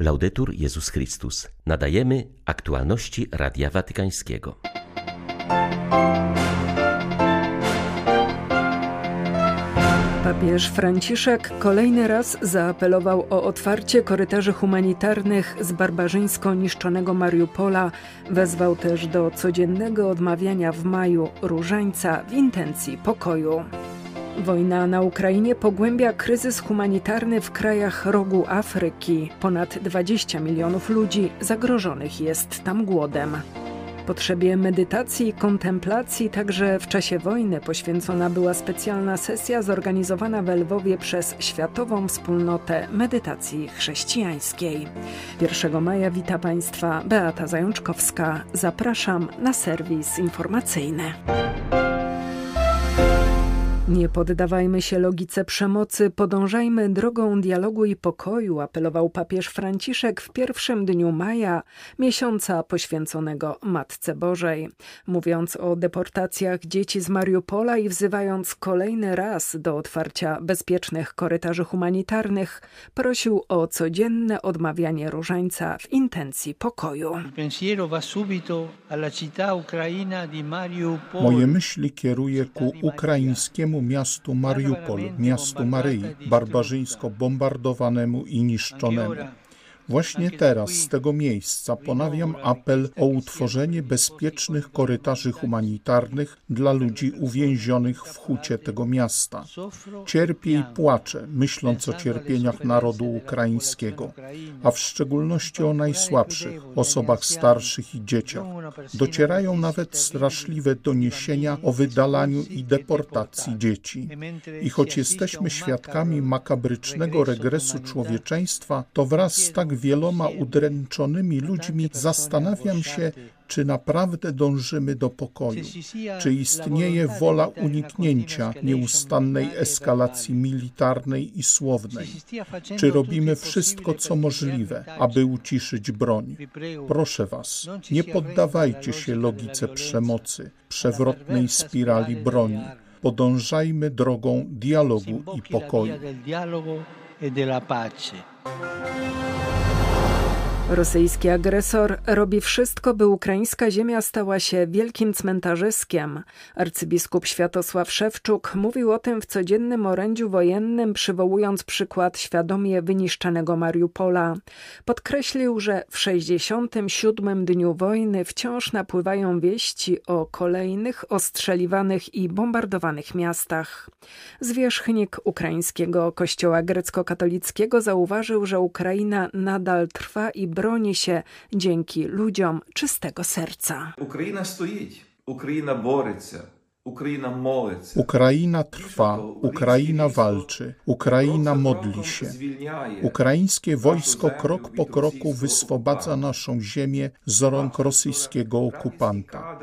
Laudetur Jezus Chrystus. Nadajemy aktualności Radia Watykańskiego. Papież Franciszek kolejny raz zaapelował o otwarcie korytarzy humanitarnych z barbarzyńsko niszczonego Mariupola. Wezwał też do codziennego odmawiania w maju różańca w intencji pokoju. Wojna na Ukrainie pogłębia kryzys humanitarny w krajach rogu Afryki. Ponad 20 milionów ludzi zagrożonych jest tam głodem. Potrzebie medytacji i kontemplacji także w czasie wojny poświęcona była specjalna sesja zorganizowana w Lwowie przez Światową Wspólnotę Medytacji Chrześcijańskiej. 1 maja wita Państwa Beata Zajączkowska. Zapraszam na serwis informacyjny. Nie poddawajmy się logice przemocy, podążajmy drogą dialogu i pokoju, apelował papież Franciszek w pierwszym dniu maja, miesiąca poświęconego Matce Bożej. Mówiąc o deportacjach dzieci z Mariupola i wzywając kolejny raz do otwarcia bezpiecznych korytarzy humanitarnych, prosił o codzienne odmawianie różańca w intencji pokoju. Moje myśli kieruje ku ukraińskiemu miastu Mariupol, miastu Maryi, barbarzyńsko bombardowanemu i niszczonemu. Właśnie teraz z tego miejsca ponawiam apel o utworzenie bezpiecznych korytarzy humanitarnych dla ludzi uwięzionych w hucie tego miasta. Cierpię i płaczę, myśląc o cierpieniach narodu ukraińskiego, a w szczególności o najsłabszych, osobach starszych i dzieciach. Docierają nawet straszliwe doniesienia o wydalaniu i deportacji dzieci. I choć jesteśmy świadkami makabrycznego regresu człowieczeństwa, to wraz z tak wieloma udręczonymi ludźmi zastanawiam się, czy naprawdę dążymy do pokoju, czy istnieje wola uniknięcia nieustannej eskalacji militarnej i słownej, czy robimy wszystko, co możliwe, aby uciszyć broń. Proszę Was, nie poddawajcie się logice przemocy, przewrotnej spirali broni. Podążajmy drogą dialogu i pokoju. Rosyjski agresor robi wszystko, by ukraińska ziemia stała się wielkim cmentarzyskiem. Arcybiskup Światosław Szewczuk mówił o tym w codziennym orędziu wojennym, przywołując przykład świadomie wyniszczonego Mariupola. Podkreślił, że w 67 dniu wojny wciąż napływają wieści o kolejnych ostrzeliwanych i bombardowanych miastach. Zwierzchnik ukraińskiego kościoła grecko-katolickiego zauważył, że Ukraina nadal trwa i broni się dzięki ludziom czystego serca. Ukraina stoi, Ukraina bori się. Ukraina trwa, Ukraina walczy, Ukraina modli się. Ukraińskie wojsko krok po kroku wyswobadza naszą ziemię z rąk rosyjskiego okupanta.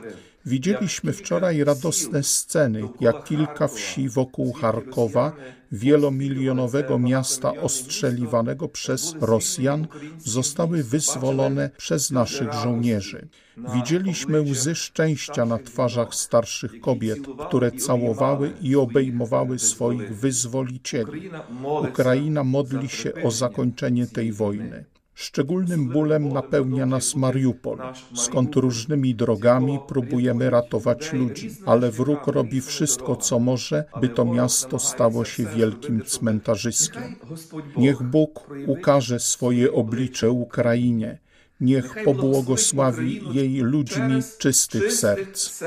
Widzieliśmy wczoraj radosne sceny, jak kilka wsi wokół Charkowa, wielomilionowego miasta ostrzeliwanego przez Rosjan, zostały wyzwolone przez naszych żołnierzy. Widzieliśmy łzy szczęścia na twarzach starszych kobiet, które całowały i obejmowały swoich wyzwolicieli. Ukraina modli się o zakończenie tej wojny. Szczególnym bólem napełnia nas Mariupol, skąd różnymi drogami próbujemy ratować ludzi, ale wróg robi wszystko, co może, by to miasto stało się wielkim cmentarzyskiem. Niech Bóg ukaże swoje oblicze Ukrainie, niech pobłogosławi jej ludźmi czystych serc.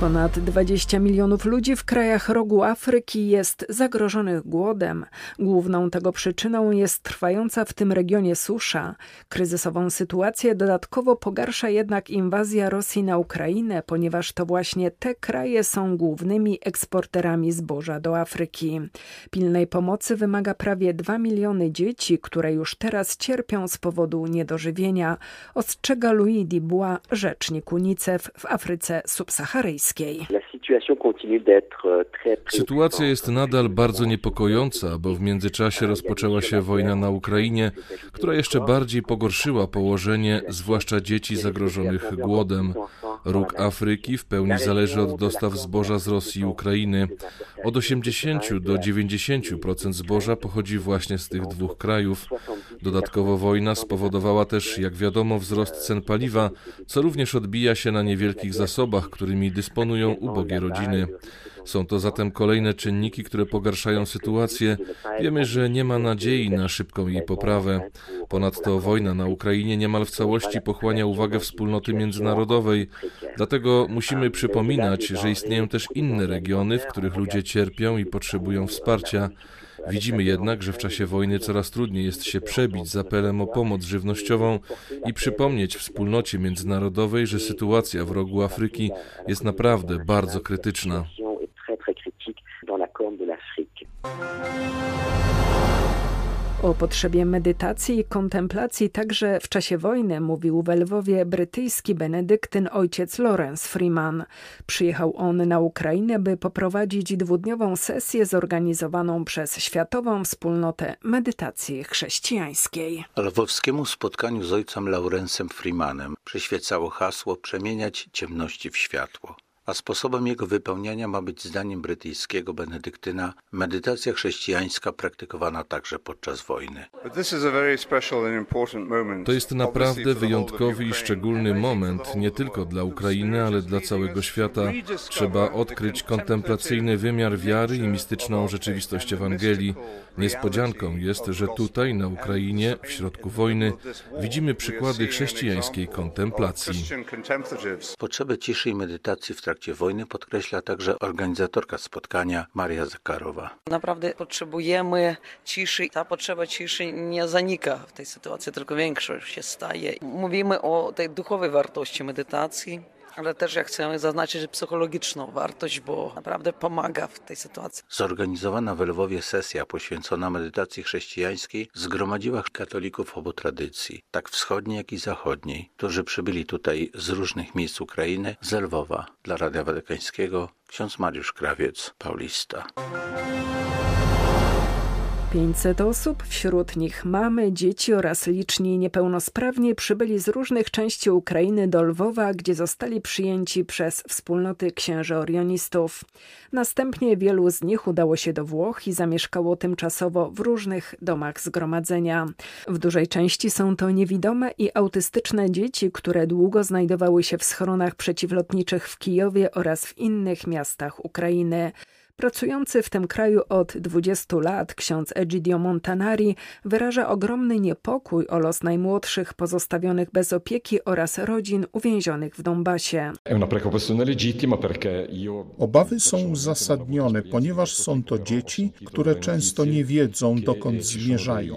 Ponad 20 milionów ludzi w krajach rogu Afryki jest zagrożonych głodem. Główną tego przyczyną jest trwająca w tym regionie susza. Kryzysową sytuację dodatkowo pogarsza jednak inwazja Rosji na Ukrainę, ponieważ to właśnie te kraje są głównymi eksporterami zboża do Afryki. Pilnej pomocy wymaga prawie 2 miliony dzieci, które już teraz cierpią z powodu niedożywienia, ostrzega Louis Dubois, rzecznik UNICEF w Afryce subsaharyjskiej. Sytuacja jest nadal bardzo niepokojąca, bo w międzyczasie rozpoczęła się wojna na Ukrainie, która jeszcze bardziej pogorszyła położenie, zwłaszcza dzieci zagrożonych głodem. Róg Afryki w pełni zależy od dostaw zboża z Rosji i Ukrainy. Od 80 do 90% zboża pochodzi właśnie z tych dwóch krajów. Dodatkowo wojna spowodowała też, jak wiadomo, wzrost cen paliwa, co również odbija się na niewielkich zasobach, którymi dysponują ubogie rodziny. Są to zatem kolejne czynniki, które pogarszają sytuację. Wiemy, że nie ma nadziei na szybką jej poprawę. Ponadto wojna na Ukrainie niemal w całości pochłania uwagę wspólnoty międzynarodowej. Dlatego musimy przypominać, że istnieją też inne regiony, w których ludzie cierpią i potrzebują wsparcia. Widzimy jednak, że w czasie wojny coraz trudniej jest się przebić z apelem o pomoc żywnościową i przypomnieć wspólnocie międzynarodowej, że sytuacja w rogu Afryki jest naprawdę bardzo krytyczna. O potrzebie medytacji i kontemplacji także w czasie wojny mówił w Lwowie brytyjski benedyktyn ojciec Lawrence Freeman. Przyjechał on na Ukrainę, by poprowadzić dwudniową sesję zorganizowaną przez Światową Wspólnotę Medytacji Chrześcijańskiej. Lwowskiemu spotkaniu z ojcem Laurencem Freemanem przyświecało hasło przemieniać ciemności w światło a sposobem jego wypełniania ma być zdaniem brytyjskiego benedyktyna medytacja chrześcijańska praktykowana także podczas wojny. To jest naprawdę wyjątkowy i szczególny moment, nie tylko dla Ukrainy, ale dla całego świata. Trzeba odkryć kontemplacyjny wymiar wiary i mistyczną rzeczywistość Ewangelii. Niespodzianką jest, że tutaj, na Ukrainie, w środku wojny, widzimy przykłady chrześcijańskiej kontemplacji. Potrzebę ciszy i medytacji w trakcie wojny podkreśla także organizatorka spotkania Maria Zakarowa. Naprawdę potrzebujemy ciszy. Ta potrzeba ciszy nie zanika w tej sytuacji, tylko większa się staje. Mówimy o tej duchowej wartości medytacji ale też jak chcemy zaznaczyć psychologiczną wartość, bo naprawdę pomaga w tej sytuacji. Zorganizowana w Lwowie sesja poświęcona medytacji chrześcijańskiej zgromadziła katolików obu tradycji, tak wschodniej, jak i zachodniej, którzy przybyli tutaj z różnych miejsc Ukrainy, z Lwowa. Dla Radia Watykańskiego ksiądz Mariusz Krawiec, Paulista. 500 osób, wśród nich mamy, dzieci oraz liczni niepełnosprawni przybyli z różnych części Ukrainy do Lwowa, gdzie zostali przyjęci przez wspólnoty księży orionistów. Następnie wielu z nich udało się do Włoch i zamieszkało tymczasowo w różnych domach zgromadzenia. W dużej części są to niewidome i autystyczne dzieci, które długo znajdowały się w schronach przeciwlotniczych w Kijowie oraz w innych miastach Ukrainy. Pracujący w tym kraju od 20 lat ksiądz Egidio Montanari wyraża ogromny niepokój o los najmłodszych pozostawionych bez opieki oraz rodzin uwięzionych w Donbasie. Obawy są uzasadnione, ponieważ są to dzieci, które często nie wiedzą, dokąd zmierzają.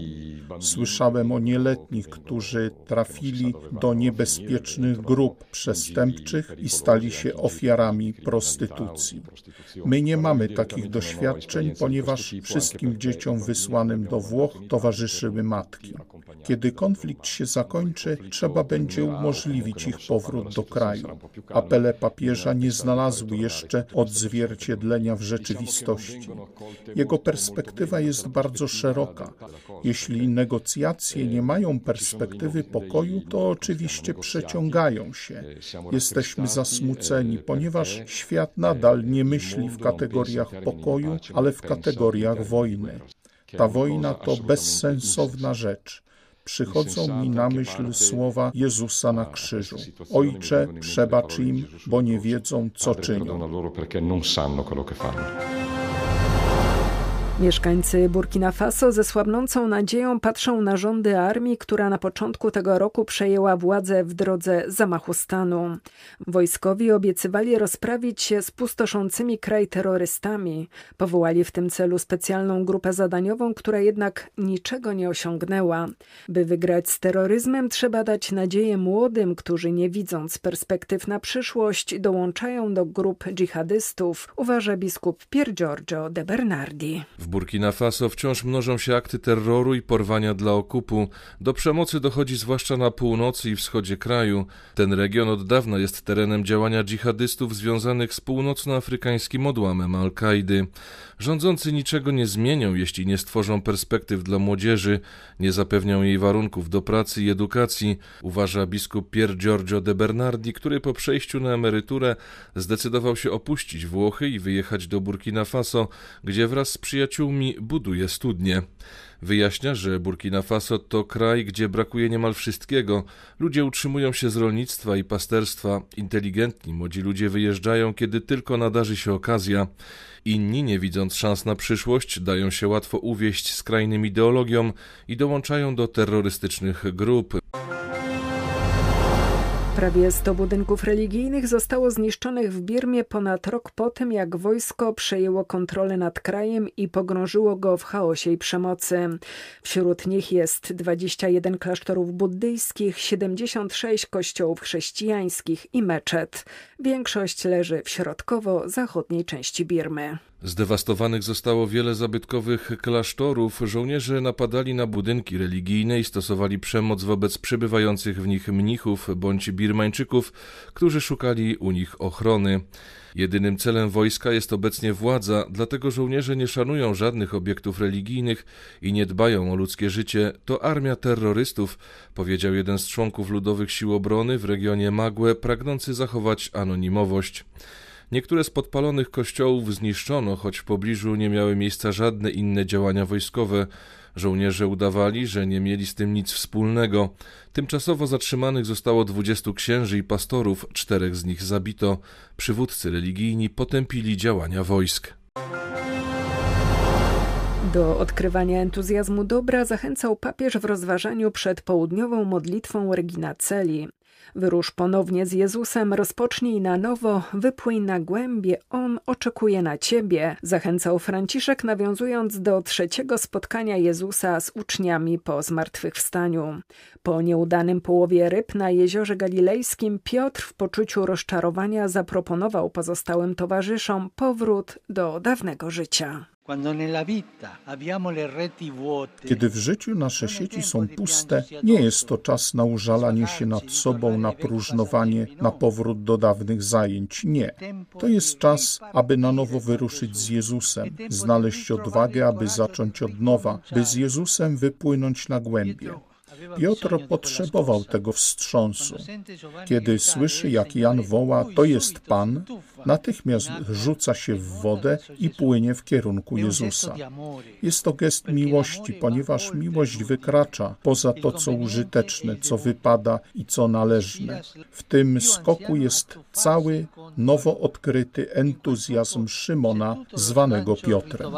Słyszałem o nieletnich, którzy trafili do niebezpiecznych grup przestępczych i stali się ofiarami prostytucji. My nie mamy takich doświadczeń, ponieważ wszystkim dzieciom wysłanym do Włoch towarzyszyły matki. Kiedy konflikt się zakończy, trzeba będzie umożliwić ich powrót do kraju. Apele papieża nie znalazły jeszcze odzwierciedlenia w rzeczywistości. Jego perspektywa jest bardzo szeroka. Jeśli negocjacje nie mają perspektywy pokoju, to oczywiście przeciągają się. Jesteśmy zasmuceni, ponieważ świat nadal nie myśli w kategoriach pokoju, ale w kategoriach wojny. Ta wojna to bezsensowna rzecz przychodzą mi na myśl słowa Jezusa na krzyżu. Ojcze, przebacz im, bo nie wiedzą, co czynią. Mieszkańcy Burkina Faso ze słabnącą nadzieją patrzą na rządy armii, która na początku tego roku przejęła władzę w drodze zamachu stanu. Wojskowi obiecywali rozprawić się z pustoszącymi kraj terrorystami. Powołali w tym celu specjalną grupę zadaniową, która jednak niczego nie osiągnęła. By wygrać z terroryzmem, trzeba dać nadzieję młodym, którzy nie widząc perspektyw na przyszłość, dołączają do grup dżihadystów, uważa biskup Pier Giorgio de Bernardi. W Burkina Faso wciąż mnożą się akty terroru i porwania dla okupu. Do przemocy dochodzi zwłaszcza na północy i wschodzie kraju. Ten region od dawna jest terenem działania dżihadystów związanych z północnoafrykańskim odłamem Al-Kaidy. Rządzący niczego nie zmienią, jeśli nie stworzą perspektyw dla młodzieży, nie zapewnią jej warunków do pracy i edukacji, uważa biskup Pier Giorgio de Bernardi, który po przejściu na emeryturę zdecydował się opuścić Włochy i wyjechać do Burkina Faso, gdzie wraz z przyjaciółmi buduje studnie. Wyjaśnia, że Burkina Faso to kraj, gdzie brakuje niemal wszystkiego. Ludzie utrzymują się z rolnictwa i pasterstwa. Inteligentni młodzi ludzie wyjeżdżają, kiedy tylko nadarzy się okazja. Inni, nie widząc szans na przyszłość, dają się łatwo uwieść skrajnym ideologiom i dołączają do terrorystycznych grup. Prawie 100 budynków religijnych zostało zniszczonych w Birmie ponad rok po tym, jak wojsko przejęło kontrolę nad krajem i pogrążyło go w chaosie i przemocy. Wśród nich jest 21 klasztorów buddyjskich, 76 kościołów chrześcijańskich i meczet. Większość leży w środkowo-zachodniej części Birmy. Zdewastowanych zostało wiele zabytkowych klasztorów. Żołnierze napadali na budynki religijne i stosowali przemoc wobec przybywających w nich mnichów bądź birmańczyków, którzy szukali u nich ochrony. Jedynym celem wojska jest obecnie władza, dlatego żołnierze nie szanują żadnych obiektów religijnych i nie dbają o ludzkie życie. To armia terrorystów, powiedział jeden z członków ludowych sił obrony w regionie Magłe, pragnący zachować anonimowość. Niektóre z podpalonych kościołów zniszczono, choć w pobliżu nie miały miejsca żadne inne działania wojskowe. Żołnierze udawali, że nie mieli z tym nic wspólnego. Tymczasowo zatrzymanych zostało dwudziestu księży i pastorów, czterech z nich zabito. Przywódcy religijni potępili działania wojsk. Do odkrywania entuzjazmu dobra zachęcał papież w rozważaniu przed południową modlitwą Regina Celi. Wyrusz ponownie z Jezusem, rozpocznij na nowo, wypłyń na głębie, On oczekuje na ciebie, zachęcał Franciszek, nawiązując do trzeciego spotkania Jezusa z uczniami po zmartwychwstaniu. Po nieudanym połowie ryb na jeziorze galilejskim Piotr w poczuciu rozczarowania zaproponował pozostałym towarzyszom powrót do dawnego życia. Kiedy w życiu nasze sieci są puste, nie jest to czas na użalanie się nad sobą, na próżnowanie, na powrót do dawnych zajęć. Nie. To jest czas, aby na nowo wyruszyć z Jezusem, znaleźć odwagę, aby zacząć od nowa, by z Jezusem wypłynąć na głębie. Piotr potrzebował tego wstrząsu. Kiedy słyszy, jak Jan woła, to jest Pan, natychmiast rzuca się w wodę i płynie w kierunku Jezusa. Jest to gest miłości, ponieważ miłość wykracza poza to, co użyteczne, co wypada i co należne. W tym skoku jest cały nowo odkryty entuzjazm Szymona, zwanego Piotrem.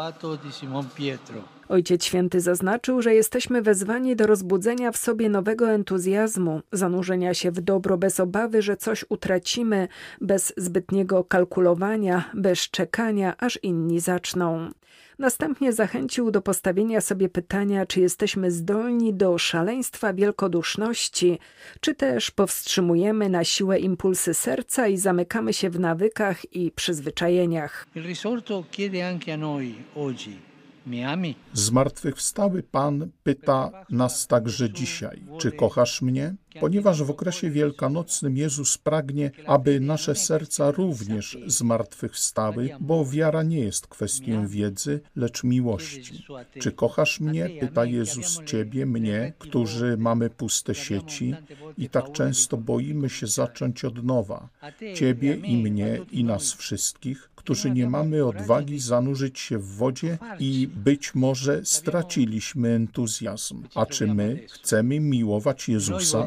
Ojciec Święty zaznaczył, że jesteśmy wezwani do rozbudzenia w sobie nowego entuzjazmu, zanurzenia się w dobro bez obawy, że coś utracimy, bez zbytniego kalkulowania, bez czekania, aż inni zaczną. Następnie zachęcił do postawienia sobie pytania, czy jesteśmy zdolni do szaleństwa wielkoduszności, czy też powstrzymujemy na siłę impulsy serca i zamykamy się w nawykach i przyzwyczajeniach. Il risorto chiede anche a noi oggi Zmartwychwstały Pan pyta nas także dzisiaj, czy kochasz mnie? Ponieważ w okresie wielkanocnym Jezus pragnie, aby nasze serca również zmartwychwstały, bo wiara nie jest kwestią wiedzy, lecz miłości. Czy kochasz mnie? Pyta Jezus Ciebie, mnie, którzy mamy puste sieci i tak często boimy się zacząć od nowa. Ciebie i mnie i nas wszystkich, którzy nie mamy odwagi zanurzyć się w wodzie i być może straciliśmy entuzjazm. A czy my chcemy miłować Jezusa?